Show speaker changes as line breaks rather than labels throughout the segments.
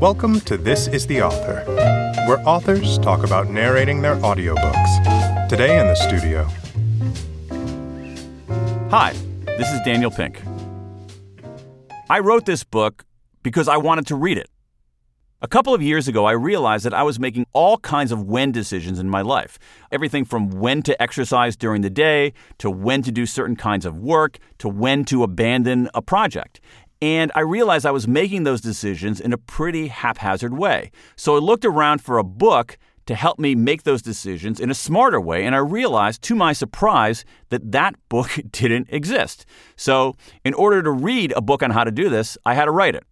Welcome to This is the Author, where authors talk about narrating their audiobooks. Today in the studio.
Hi, this is Daniel Pink. I wrote this book because I wanted to read it. A couple of years ago, I realized that I was making all kinds of when decisions in my life. Everything from when to exercise during the day, to when to do certain kinds of work, to when to abandon a project. And I realized I was making those decisions in a pretty haphazard way. So I looked around for a book to help me make those decisions in a smarter way. And I realized, to my surprise, that that book didn't exist. So, in order to read a book on how to do this, I had to write it.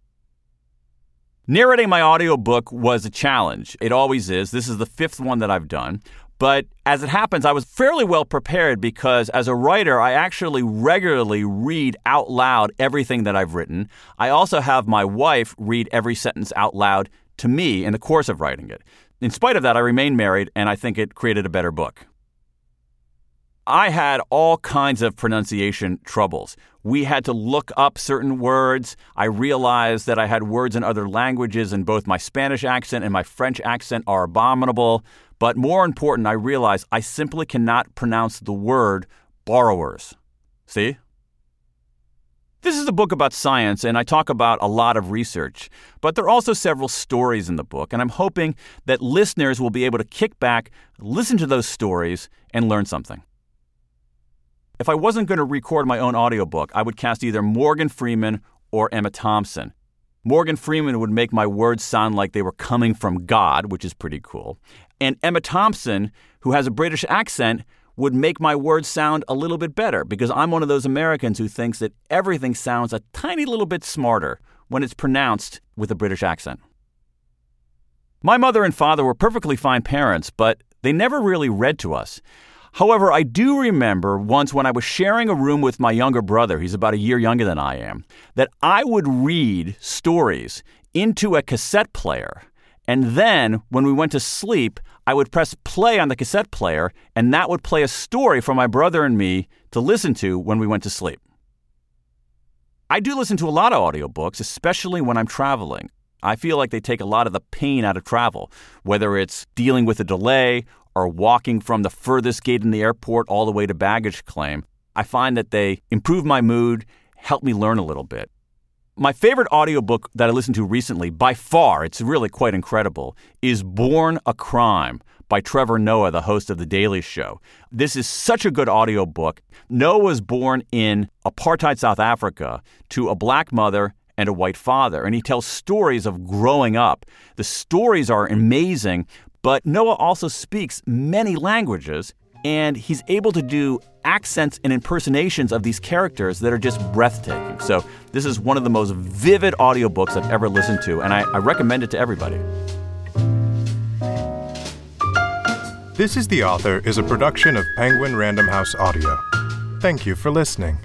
Narrating my audiobook was a challenge. It always is. This is the fifth one that I've done. But as it happens, I was fairly well prepared because as a writer, I actually regularly read out loud everything that I've written. I also have my wife read every sentence out loud to me in the course of writing it. In spite of that, I remain married, and I think it created a better book. I had all kinds of pronunciation troubles. We had to look up certain words. I realized that I had words in other languages, and both my Spanish accent and my French accent are abominable. But more important, I realize I simply cannot pronounce the word borrowers. See? This is a book about science, and I talk about a lot of research, but there are also several stories in the book, and I'm hoping that listeners will be able to kick back, listen to those stories, and learn something. If I wasn't going to record my own audiobook, I would cast either Morgan Freeman or Emma Thompson. Morgan Freeman would make my words sound like they were coming from God, which is pretty cool. And Emma Thompson, who has a British accent, would make my words sound a little bit better because I'm one of those Americans who thinks that everything sounds a tiny little bit smarter when it's pronounced with a British accent. My mother and father were perfectly fine parents, but they never really read to us. However, I do remember once when I was sharing a room with my younger brother, he's about a year younger than I am, that I would read stories into a cassette player and then when we went to sleep, I would press play on the cassette player, and that would play a story for my brother and me to listen to when we went to sleep. I do listen to a lot of audiobooks, especially when I'm traveling. I feel like they take a lot of the pain out of travel, whether it's dealing with a delay or walking from the furthest gate in the airport all the way to baggage claim. I find that they improve my mood, help me learn a little bit. My favorite audiobook that I listened to recently, by far, it's really quite incredible, is Born a Crime by Trevor Noah, the host of The Daily Show. This is such a good audiobook. Noah was born in apartheid South Africa to a black mother and a white father, and he tells stories of growing up. The stories are amazing, but Noah also speaks many languages, and he's able to do accents and impersonations of these characters that are just breathtaking. So, this is one of the most vivid audiobooks I've ever listened to, and I, I recommend it to everybody.
This is the Author is a production of Penguin Random House Audio. Thank you for listening.